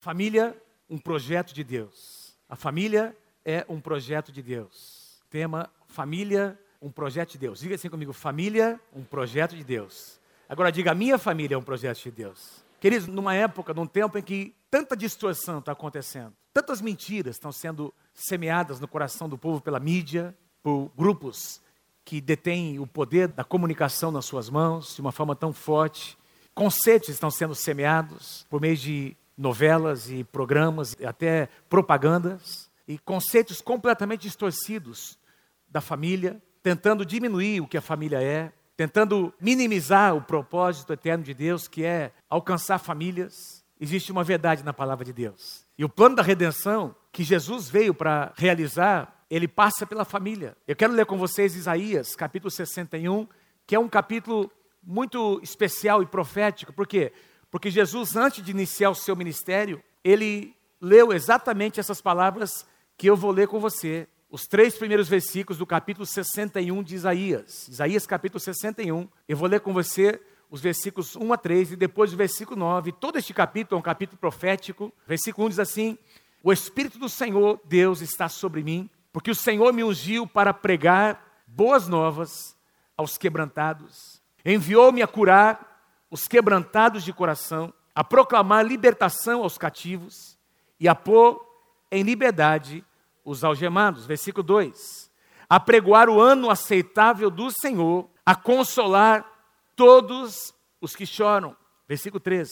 Família, um projeto de Deus. A família é um projeto de Deus. Tema: família, um projeto de Deus. Diga assim comigo: família, um projeto de Deus. Agora diga: minha família é um projeto de Deus. Queridos, numa época, num tempo em que tanta distorção está acontecendo, tantas mentiras estão sendo semeadas no coração do povo pela mídia, por grupos que detêm o poder da comunicação nas suas mãos de uma forma tão forte, conceitos estão sendo semeados por meio de novelas e programas, até propagandas, e conceitos completamente distorcidos da família, tentando diminuir o que a família é, tentando minimizar o propósito eterno de Deus, que é alcançar famílias. Existe uma verdade na palavra de Deus. E o plano da redenção que Jesus veio para realizar, ele passa pela família. Eu quero ler com vocês Isaías, capítulo 61, que é um capítulo muito especial e profético. Por quê? Porque Jesus, antes de iniciar o seu ministério, ele leu exatamente essas palavras que eu vou ler com você os três primeiros versículos do capítulo 61 de Isaías. Isaías capítulo 61. Eu vou ler com você os versículos 1 a 3 e depois o versículo 9. Todo este capítulo é um capítulo profético. Versículo 1 diz assim: O Espírito do Senhor, Deus, está sobre mim, porque o Senhor me ungiu para pregar boas novas aos quebrantados. Enviou-me a curar os quebrantados de coração, a proclamar libertação aos cativos e a pôr em liberdade os algemados. Versículo 2: A pregoar o ano aceitável do Senhor, a consolar todos os que choram. Versículo 3: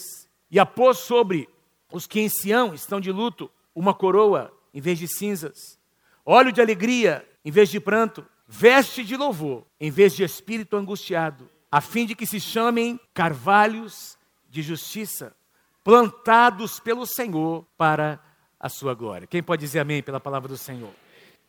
E a pôr sobre os que em Sião estão de luto uma coroa em vez de cinzas, óleo de alegria em vez de pranto, veste de louvor em vez de espírito angustiado, a fim de que se chamem carvalhos de justiça, plantados pelo Senhor para a sua glória. Quem pode dizer amém pela palavra do Senhor?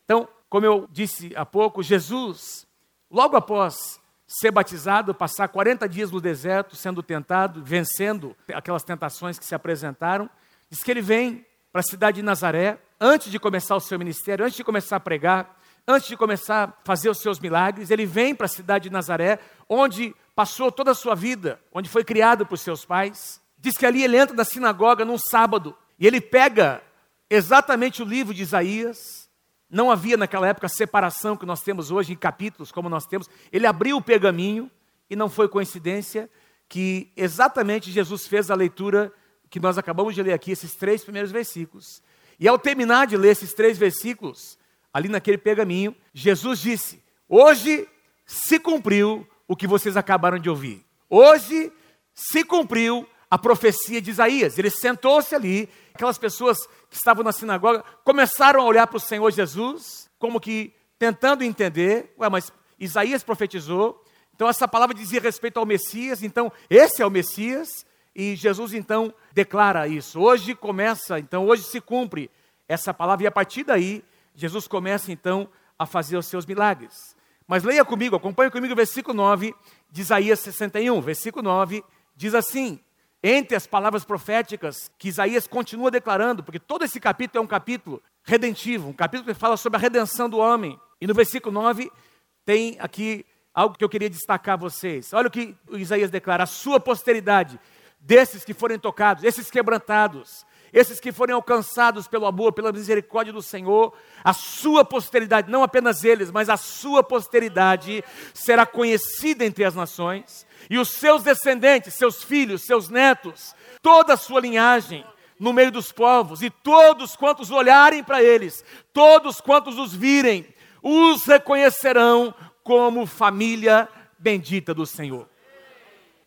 Então, como eu disse há pouco, Jesus, logo após ser batizado, passar 40 dias no deserto, sendo tentado, vencendo aquelas tentações que se apresentaram, diz que ele vem para a cidade de Nazaré, antes de começar o seu ministério, antes de começar a pregar, antes de começar a fazer os seus milagres, ele vem para a cidade de Nazaré, onde passou toda a sua vida, onde foi criado por seus pais. Diz que ali ele entra na sinagoga num sábado e ele pega exatamente o livro de Isaías. Não havia naquela época a separação que nós temos hoje em capítulos, como nós temos. Ele abriu o pergaminho e não foi coincidência que exatamente Jesus fez a leitura que nós acabamos de ler aqui, esses três primeiros versículos. E ao terminar de ler esses três versículos, ali naquele pergaminho, Jesus disse: Hoje se cumpriu o que vocês acabaram de ouvir. Hoje se cumpriu a profecia de Isaías. Ele sentou-se ali, aquelas pessoas que estavam na sinagoga começaram a olhar para o Senhor Jesus, como que tentando entender, ué, mas Isaías profetizou, então essa palavra dizia respeito ao Messias, então esse é o Messias, e Jesus então declara isso. Hoje começa, então hoje se cumpre essa palavra, e a partir daí, Jesus começa então a fazer os seus milagres. Mas leia comigo, acompanhe comigo o versículo 9 de Isaías 61. Versículo 9 diz assim: entre as palavras proféticas que Isaías continua declarando, porque todo esse capítulo é um capítulo redentivo, um capítulo que fala sobre a redenção do homem. E no versículo 9 tem aqui algo que eu queria destacar a vocês. Olha o que Isaías declara: a sua posteridade, desses que forem tocados, esses quebrantados, esses que forem alcançados pelo amor, pela misericórdia do Senhor, a sua posteridade, não apenas eles, mas a sua posteridade será conhecida entre as nações e os seus descendentes, seus filhos, seus netos, toda a sua linhagem no meio dos povos, e todos quantos olharem para eles, todos quantos os virem, os reconhecerão como família bendita do Senhor.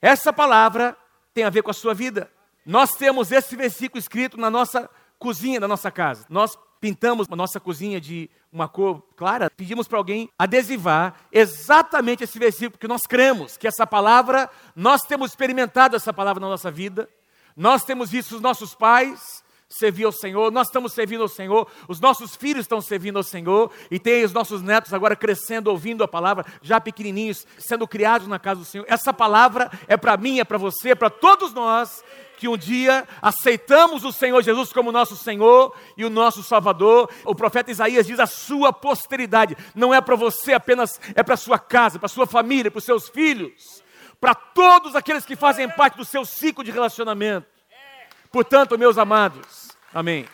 Essa palavra tem a ver com a sua vida. Nós temos esse versículo escrito na nossa cozinha da nossa casa. Nós pintamos a nossa cozinha de uma cor clara, pedimos para alguém adesivar exatamente esse versículo, porque nós cremos que essa palavra, nós temos experimentado essa palavra na nossa vida, nós temos visto os nossos pais servir ao Senhor, nós estamos servindo ao Senhor, os nossos filhos estão servindo ao Senhor, e tem os nossos netos agora crescendo, ouvindo a palavra, já pequenininhos, sendo criados na casa do Senhor. Essa palavra é para mim, é para você, é para todos nós que um dia aceitamos o Senhor Jesus como nosso Senhor e o nosso Salvador. O profeta Isaías diz: a sua posteridade não é para você apenas, é para sua casa, para sua família, para os seus filhos, para todos aqueles que fazem parte do seu ciclo de relacionamento Portanto, meus amados, amém.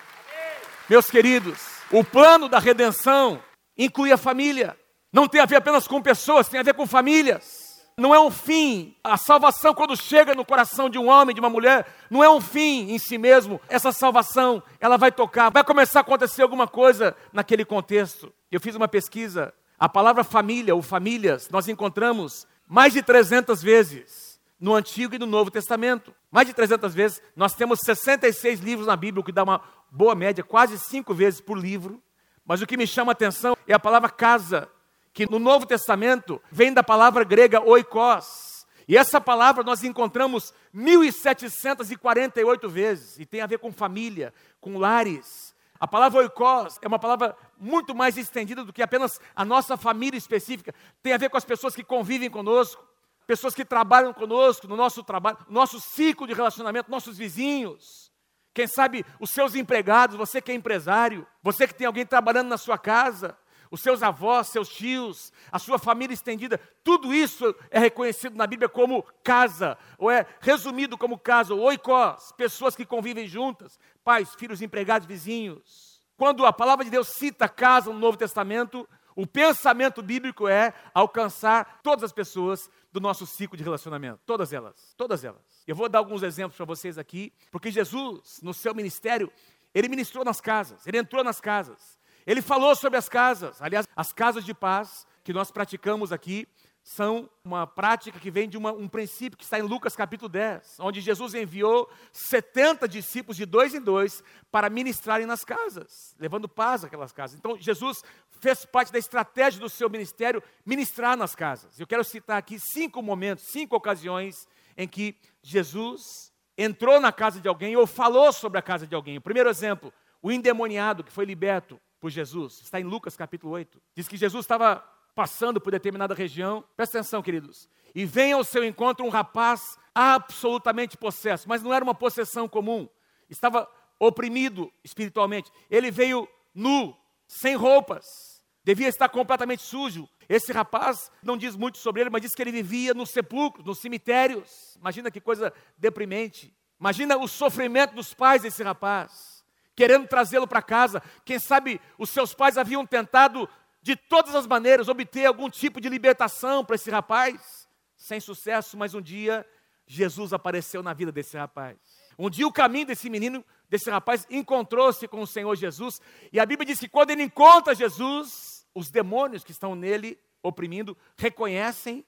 Meus queridos, o plano da redenção inclui a família. Não tem a ver apenas com pessoas, tem a ver com famílias. Não é um fim. A salvação, quando chega no coração de um homem, de uma mulher, não é um fim em si mesmo. Essa salvação, ela vai tocar, vai começar a acontecer alguma coisa naquele contexto. Eu fiz uma pesquisa. A palavra família ou famílias, nós encontramos mais de 300 vezes no Antigo e no Novo Testamento. Mais de 300 vezes. Nós temos 66 livros na Bíblia, o que dá uma boa média, quase cinco vezes por livro. Mas o que me chama a atenção é a palavra casa que no Novo Testamento vem da palavra grega oikos. E essa palavra nós encontramos 1748 vezes e tem a ver com família, com lares. A palavra oikos é uma palavra muito mais estendida do que apenas a nossa família específica. Tem a ver com as pessoas que convivem conosco, pessoas que trabalham conosco no nosso trabalho, no nosso ciclo de relacionamento, nossos vizinhos. Quem sabe os seus empregados, você que é empresário, você que tem alguém trabalhando na sua casa, os seus avós, seus tios, a sua família estendida, tudo isso é reconhecido na Bíblia como casa, ou é resumido como casa, ou oikós, pessoas que convivem juntas, pais, filhos, empregados, vizinhos. Quando a palavra de Deus cita casa no Novo Testamento, o pensamento bíblico é alcançar todas as pessoas do nosso ciclo de relacionamento, todas elas, todas elas. Eu vou dar alguns exemplos para vocês aqui, porque Jesus, no seu ministério, ele ministrou nas casas, ele entrou nas casas. Ele falou sobre as casas. Aliás, as casas de paz que nós praticamos aqui são uma prática que vem de uma, um princípio que está em Lucas capítulo 10, onde Jesus enviou 70 discípulos de dois em dois para ministrarem nas casas, levando paz àquelas casas. Então, Jesus fez parte da estratégia do seu ministério ministrar nas casas. Eu quero citar aqui cinco momentos, cinco ocasiões em que Jesus entrou na casa de alguém ou falou sobre a casa de alguém. O primeiro exemplo, o endemoniado que foi liberto por Jesus. Está em Lucas capítulo 8. Diz que Jesus estava passando por determinada região. Presta atenção, queridos. E vem ao seu encontro um rapaz absolutamente possesso, mas não era uma possessão comum. Estava oprimido espiritualmente. Ele veio nu, sem roupas. Devia estar completamente sujo. Esse rapaz não diz muito sobre ele, mas diz que ele vivia nos sepulcros, nos cemitérios. Imagina que coisa deprimente. Imagina o sofrimento dos pais desse rapaz querendo trazê-lo para casa. Quem sabe os seus pais haviam tentado de todas as maneiras obter algum tipo de libertação para esse rapaz, sem sucesso, mas um dia Jesus apareceu na vida desse rapaz. Um dia o caminho desse menino, desse rapaz, encontrou-se com o Senhor Jesus, e a Bíblia diz que quando ele encontra Jesus, os demônios que estão nele oprimindo reconhecem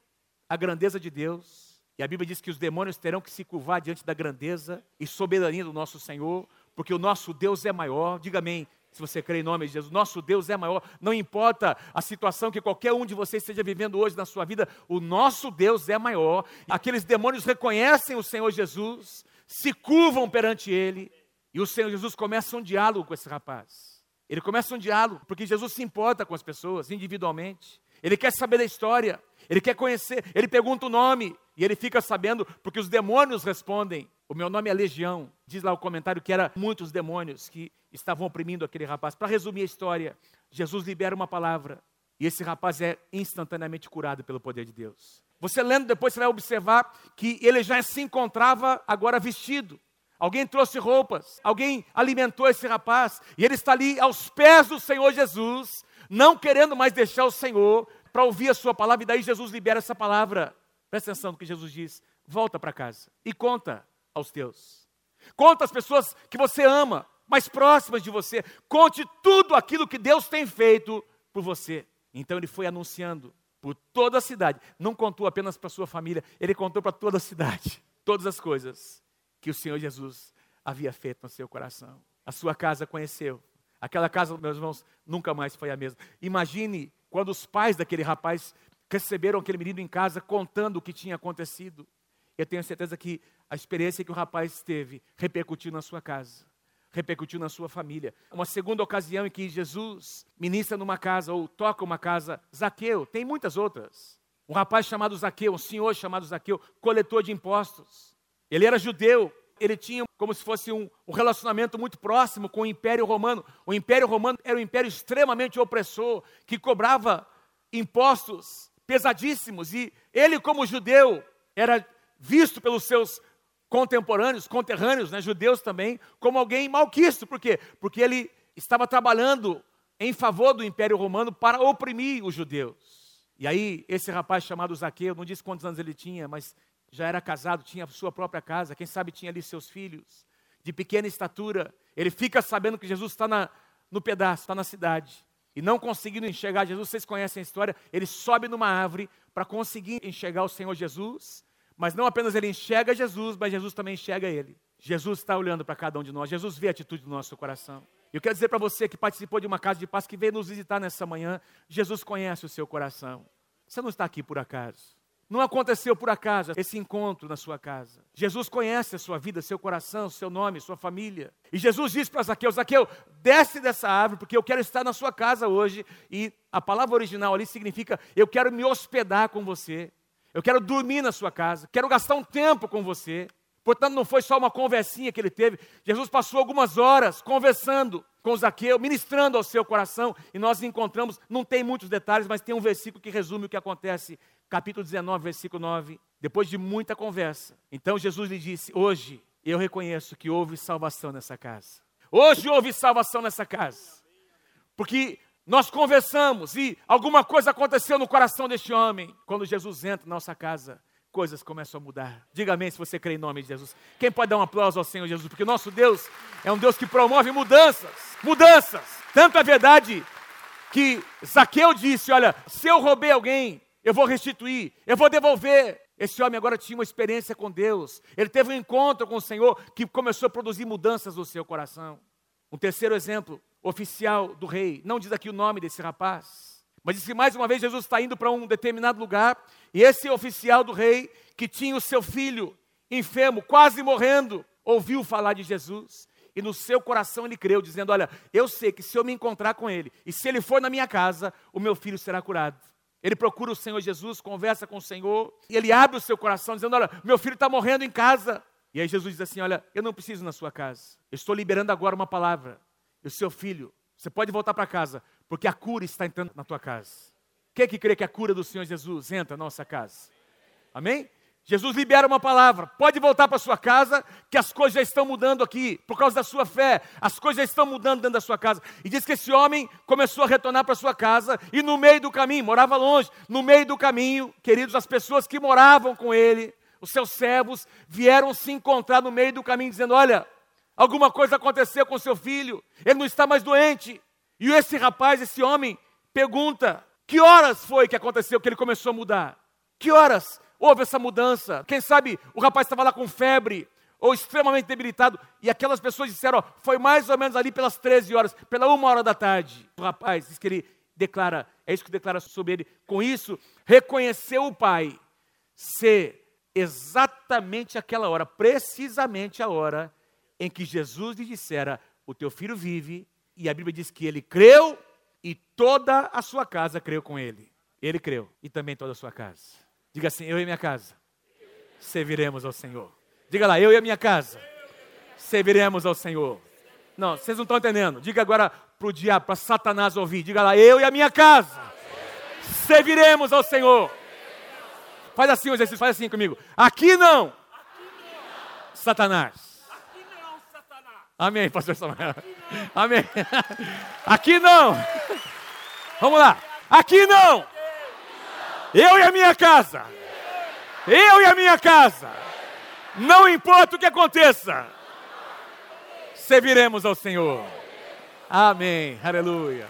a grandeza de Deus. E a Bíblia diz que os demônios terão que se curvar diante da grandeza e soberania do nosso Senhor, porque o nosso Deus é maior. Diga amém, se você crê em nome de Jesus. Nosso Deus é maior. Não importa a situação que qualquer um de vocês esteja vivendo hoje na sua vida, o nosso Deus é maior. Aqueles demônios reconhecem o Senhor Jesus, se curvam perante Ele, e o Senhor Jesus começa um diálogo com esse rapaz. Ele começa um diálogo, porque Jesus se importa com as pessoas individualmente. Ele quer saber da história, ele quer conhecer, ele pergunta o nome, e ele fica sabendo, porque os demônios respondem. O meu nome é Legião. Diz lá o comentário que era muitos demônios que estavam oprimindo aquele rapaz. Para resumir a história, Jesus libera uma palavra e esse rapaz é instantaneamente curado pelo poder de Deus. Você lendo depois, você vai observar que ele já se encontrava agora vestido. Alguém trouxe roupas, alguém alimentou esse rapaz, e ele está ali aos pés do Senhor Jesus, não querendo mais deixar o Senhor para ouvir a sua palavra, e daí Jesus libera essa palavra. Presta atenção no que Jesus diz: volta para casa e conta aos teus. Conta às pessoas que você ama, mais próximas de você. Conte tudo aquilo que Deus tem feito por você. Então ele foi anunciando por toda a cidade. Não contou apenas para sua família, ele contou para toda a cidade. Todas as coisas que o Senhor Jesus havia feito no seu coração. A sua casa conheceu. Aquela casa, meus irmãos, nunca mais foi a mesma. Imagine quando os pais daquele rapaz receberam aquele menino em casa contando o que tinha acontecido. Eu tenho certeza que a experiência que o rapaz teve repercutiu na sua casa, repercutiu na sua família. Uma segunda ocasião em que Jesus ministra numa casa ou toca uma casa, Zaqueu, tem muitas outras. Um rapaz chamado Zaqueu, um senhor chamado Zaqueu, coletor de impostos. Ele era judeu, ele tinha como se fosse um, um, relacionamento muito próximo com o Império Romano. O Império Romano era um império extremamente opressor, que cobrava impostos pesadíssimos, e ele, como judeu, era visto pelos seus contemporâneos, conterrâneos, né, judeus também, como alguém malquisto. Por quê? Porque ele estava trabalhando em favor do Império Romano para oprimir os judeus. E aí, esse rapaz chamado Zaqueu, não disse quantos anos ele tinha, mas já era casado, tinha sua própria casa, quem sabe tinha ali seus filhos, de pequena estatura. Ele fica sabendo que Jesus está no pedaço, está na cidade. E não conseguindo enxergar Jesus, vocês conhecem a história, ele sobe numa árvore para conseguir enxergar o Senhor Jesus, mas não apenas ele enxerga Jesus, mas Jesus também enxerga ele. Jesus está olhando para cada um de nós, Jesus vê a atitude do nosso coração. Eu quero dizer para você que participou de uma casa de paz, que veio nos visitar nessa manhã, Jesus conhece o seu coração. Você não está aqui por acaso. Não aconteceu por acaso esse encontro na sua casa. Jesus conhece a sua vida, seu coração, seu nome, sua família. E Jesus disse para Zaqueu: Zaqueu, desce dessa árvore, porque eu quero estar na sua casa hoje. E a palavra original ali significa: eu quero me hospedar com você. Eu quero dormir na sua casa. Quero gastar um tempo com você. Portanto, não foi só uma conversinha que ele teve. Jesus passou algumas horas conversando com Zaqueu, ministrando ao seu coração. E nós encontramos, não tem muitos detalhes, mas tem um versículo que resume o que acontece capítulo 19, versículo 9, depois de muita conversa. Então Jesus lhe disse: Hoje eu reconheço que houve salvação nessa casa. Hoje houve salvação nessa casa. Porque nós conversamos e alguma coisa aconteceu no coração deste homem. Quando Jesus entra na nossa casa, coisas começam a mudar. Diga amém se você crê em nome de Jesus. Quem pode dar um aplauso ao Senhor Jesus? Porque nosso Deus é um Deus que promove mudanças. Mudanças. Tanto é verdade que Zaqueu disse: Olha, se eu roubei alguém, eu vou restituir, eu vou devolver. Esse homem agora tinha uma experiência com Deus, ele teve um encontro com o Senhor que começou a produzir mudanças no seu coração. Um terceiro exemplo, oficial do rei, não diz aqui o nome desse rapaz, mas diz que mais uma vez Jesus está indo para um determinado lugar, e esse oficial do rei, que tinha o seu filho enfermo, quase morrendo, ouviu falar de Jesus, e no seu coração ele creu, dizendo: Olha, eu sei que se eu me encontrar com ele, e se ele for na minha casa, o meu filho será curado. Ele procura o Senhor Jesus, conversa com o Senhor, e ele abre o seu coração, dizendo: Olha, meu filho está morrendo em casa. E aí Jesus diz assim: Olha, eu não preciso na sua casa. Eu estou liberando agora uma palavra. E o seu filho, você pode voltar para casa, porque a cura está entrando na tua casa. Quem é que crê que a cura do Senhor Jesus entra na nossa casa? Amém? Jesus libera uma palavra. Pode voltar para sua casa, que as coisas já estão mudando aqui, por causa da sua fé. As coisas já estão mudando dentro da sua casa. E diz que esse homem começou a retornar para sua casa, e no meio do caminho, morava longe, no meio do caminho, queridos, as pessoas que moravam com ele, os seus servos, vieram se encontrar no meio do caminho, dizendo: Olha, alguma coisa aconteceu com seu filho, ele não está mais doente. E esse rapaz, esse homem, pergunta: Que horas foi que aconteceu que ele começou a mudar? Que horas? Houve essa mudança. Quem sabe o rapaz estava lá com febre ou extremamente debilitado, e aquelas pessoas disseram: ó, foi mais ou menos ali pelas 13 horas, pela uma hora da tarde. O rapaz diz que ele declara, é isso que declara sobre ele. Com isso, reconheceu o pai ser exatamente aquela hora, precisamente a hora em que Jesus lhe dissera: O teu filho vive, e a Bíblia diz que ele creu e toda a sua casa creu com ele. Ele creu e também toda a sua casa. Diga assim: Eu e minha casa serviremos ao Senhor. Diga lá: Eu e a minha casa serviremos ao Senhor. Não, vocês não estão entendendo. Diga agora para o diabo, para Satanás ouvir. Diga lá: Eu e a minha casa serviremos ao Senhor. Faz assim o exercício, faz assim comigo. Aqui não. Satanás. Amém, pastor Samuel. Amém. Aqui não. Vamos lá. Aqui não. Eu e a minha casa. Eu e a minha casa. Não importa o que aconteça. Serviremos ao Senhor. Amém. Aleluia.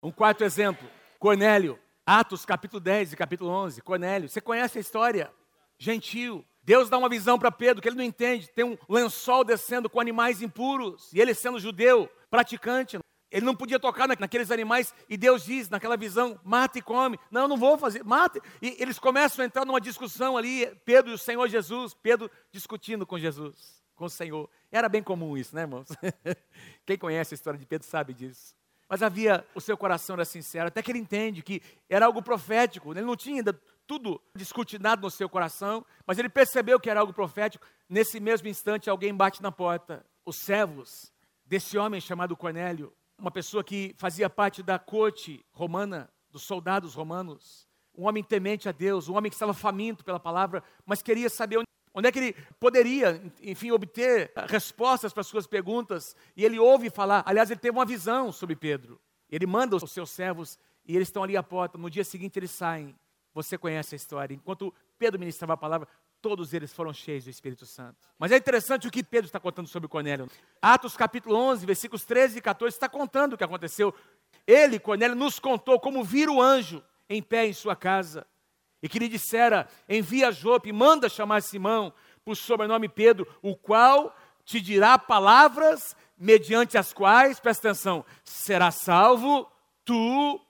Um quarto exemplo. Cornélio. Atos capítulo 10 e capítulo 11. Cornélio. Você conhece a história? Gentil. Deus dá uma visão para Pedro que ele não entende. Tem um lençol descendo com animais impuros. E ele sendo judeu, praticante. Ele não podia tocar naqueles animais e Deus diz naquela visão: mata e come. Não, não vou fazer, mata. E eles começam a entrar numa discussão ali, Pedro e o Senhor Jesus, Pedro discutindo com Jesus, com o Senhor. Era bem comum isso, né, irmãos? Quem conhece a história de Pedro sabe disso. Mas havia, o seu coração era sincero, até que ele entende que era algo profético. Ele não tinha ainda tudo discutinado no seu coração, mas ele percebeu que era algo profético. Nesse mesmo instante, alguém bate na porta. Os servos desse homem chamado Cornélio uma pessoa que fazia parte da corte romana, dos soldados romanos, um homem temente a Deus, um homem que estava faminto pela palavra, mas queria saber onde é que ele poderia, enfim, obter respostas para as suas perguntas. E ele ouve falar, aliás, ele teve uma visão sobre Pedro. Ele manda os seus servos e eles estão ali à porta. No dia seguinte eles saem. Você conhece a história. Enquanto Pedro ministrava a palavra, todos eles foram cheios do Espírito Santo. Mas é interessante o que Pedro está contando sobre Cornélio. Atos capítulo 11, versículos 13 e 14, está contando o que aconteceu. Ele, Cornélio, nos contou como vira o anjo em pé em sua casa. E que lhe dissera, envia Jope, manda chamar Simão, por sobrenome Pedro, o qual te dirá palavras mediante as quais, presta atenção, será salvo tu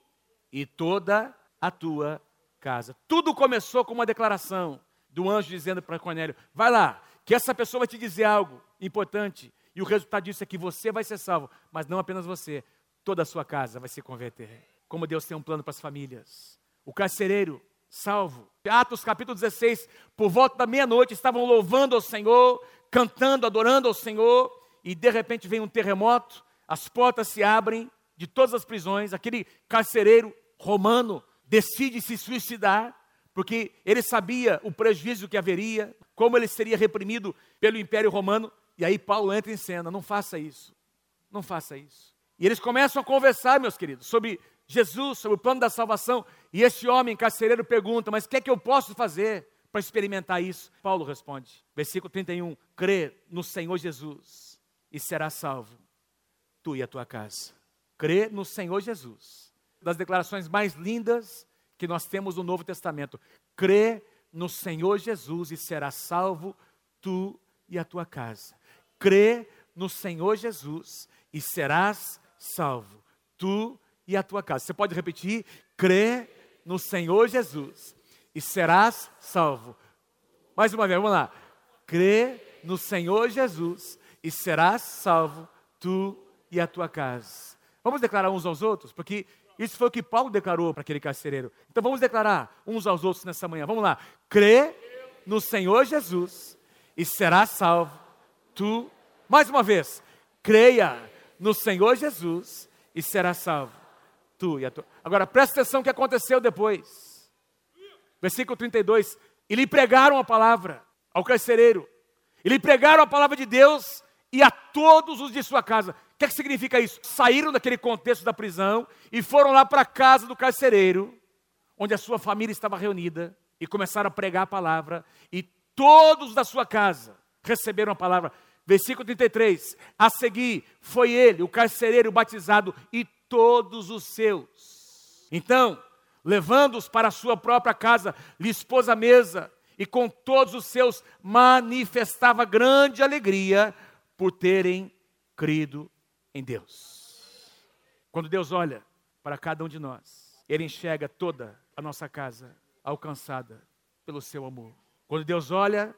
e toda a tua casa. Tudo começou com uma declaração do anjo dizendo para Cornélio: vai lá, que essa pessoa vai te dizer algo importante. E o resultado disso é que você vai ser salvo, mas não apenas você, toda a sua casa vai se converter. Como Deus tem um plano para as famílias. O carcereiro, salvo. Atos capítulo 16, por volta da meia-noite, estavam louvando ao Senhor, cantando, adorando ao Senhor, e de repente vem um terremoto, as portas se abrem de todas as prisões, aquele carcereiro romano decide se suicidar, porque ele sabia o prejuízo que haveria, como ele seria reprimido pelo Império Romano, e aí Paulo entra em cena, não faça isso, não faça isso. E eles começam a conversar, meus queridos, sobre Jesus, sobre o plano da salvação, e este homem carcereiro pergunta, mas o que é que eu posso fazer para experimentar isso? Paulo responde, versículo 31, crê no Senhor Jesus e será salvo, tu e a tua casa. Crê no Senhor Jesus das declarações mais lindas que nós temos no Novo Testamento. Crê no Senhor Jesus e serás salvo tu e a tua casa. Crê no Senhor Jesus e serás salvo tu e a tua casa. Você pode repetir? Crê no Senhor Jesus e serás salvo. Mais uma vez, vamos lá. Crê no Senhor Jesus e serás salvo tu e a tua casa. Vamos declarar uns aos outros, porque isso foi o que Paulo declarou para aquele carcereiro. Então vamos declarar uns aos outros nessa manhã. Vamos lá. Crê no Senhor Jesus e será salvo. Tu, mais uma vez, creia no Senhor Jesus e será salvo. Tu e a tua. Agora presta atenção o que aconteceu depois. Versículo 32. E lhe pregaram a palavra ao carcereiro. E lhe pregaram a palavra de Deus e a todos os de sua casa. Que, é que significa isso? Saíram daquele contexto da prisão e foram lá para a casa do carcereiro, onde a sua família estava reunida, e começaram a pregar a palavra, e todos da sua casa receberam a palavra. Versículo 33. A seguir, foi ele, o carcereiro batizado, e todos os seus. Então, levando-os para a sua própria casa, lhe expôs a mesa, e com todos os seus manifestava grande alegria por terem crido em Deus. Quando Deus olha para cada um de nós, Ele enxerga toda a nossa casa alcançada pelo seu amor. Quando Deus olha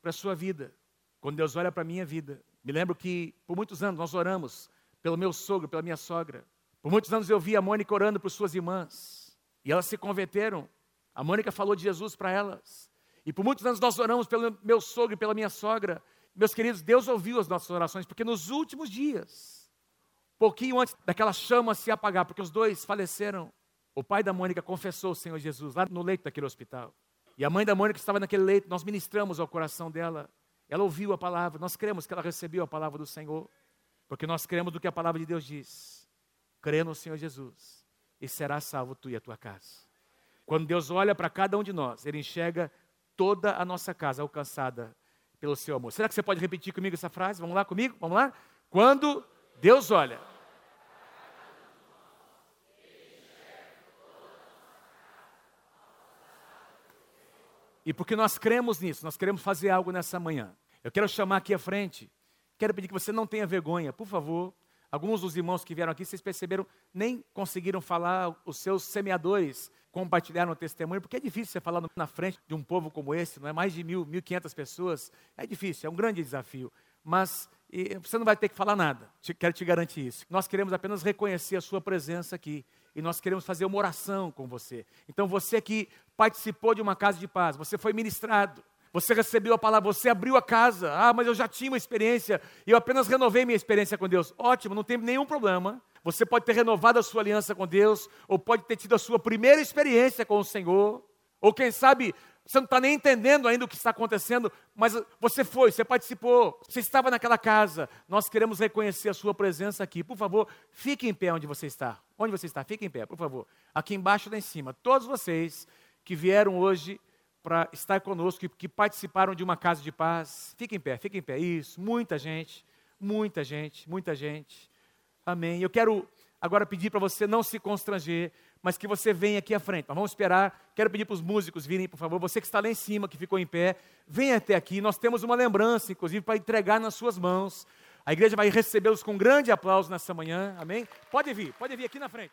para a sua vida, quando Deus olha para a minha vida, me lembro que por muitos anos nós oramos pelo meu sogro, pela minha sogra. Por muitos anos eu vi a Mônica orando por suas irmãs. E elas se converteram. A Mônica falou de Jesus para elas. E por muitos anos nós oramos pelo meu sogro e pela minha sogra. Meus queridos, Deus ouviu as nossas orações, porque nos últimos dias, pouquinho antes daquela chama se apagar, porque os dois faleceram. O pai da Mônica confessou o Senhor Jesus lá no leito daquele hospital. E a mãe da Mônica estava naquele leito, nós ministramos ao coração dela. Ela ouviu a palavra, nós cremos que ela recebeu a palavra do Senhor, porque nós cremos do que a palavra de Deus diz. Crê no Senhor Jesus e será salvo tu e a tua casa. Quando Deus olha para cada um de nós, Ele enxerga toda a nossa casa alcançada pelo seu amor. Será que você pode repetir comigo essa frase? Vamos lá comigo? Vamos lá? Quando Deus olha E porque nós cremos nisso, nós queremos fazer algo nessa manhã. Eu quero chamar aqui à frente, quero pedir que você não tenha vergonha, por favor. Alguns dos irmãos que vieram aqui, vocês perceberam, nem conseguiram falar, os seus semeadores compartilharam o testemunho, porque é difícil você falar na frente de um povo como esse, não é? Mais de mil, mil quinhentas pessoas, é difícil, é um grande desafio. Mas você não vai ter que falar nada, quero te garantir isso. Nós queremos apenas reconhecer a sua presença aqui e nós queremos fazer uma oração com você. Então você que participou de uma casa de paz, você foi ministrado, você recebeu a palavra, você abriu a casa. Ah, mas eu já tinha uma experiência e eu apenas renovei minha experiência com Deus. Ótimo, não tem nenhum problema. Você pode ter renovado a sua aliança com Deus, ou pode ter tido a sua primeira experiência com o Senhor, ou quem sabe Você não está nem entendendo ainda o que está acontecendo, mas você foi, você participou, você estava naquela casa. Nós queremos reconhecer a sua presença aqui. Por favor, fique em pé onde você está. Onde você está? Fique em pé, por favor. Aqui embaixo lá em cima. Todos vocês que vieram hoje para estar conosco, que, que participaram de uma casa de paz, fiquem em pé, fiquem em pé. Isso, muita gente, muita gente, muita gente. Amém. Eu quero agora pedir para você não se constranger mas que você venha aqui à frente. Mas vamos esperar. Quero pedir para os músicos virem, por favor. Você que está lá em cima, que ficou em pé, venha até aqui. Nós temos uma lembrança, inclusive, para entregar nas suas mãos. A igreja vai recebê-los com grande aplauso nessa manhã. Amém? Pode vir, pode vir aqui na frente.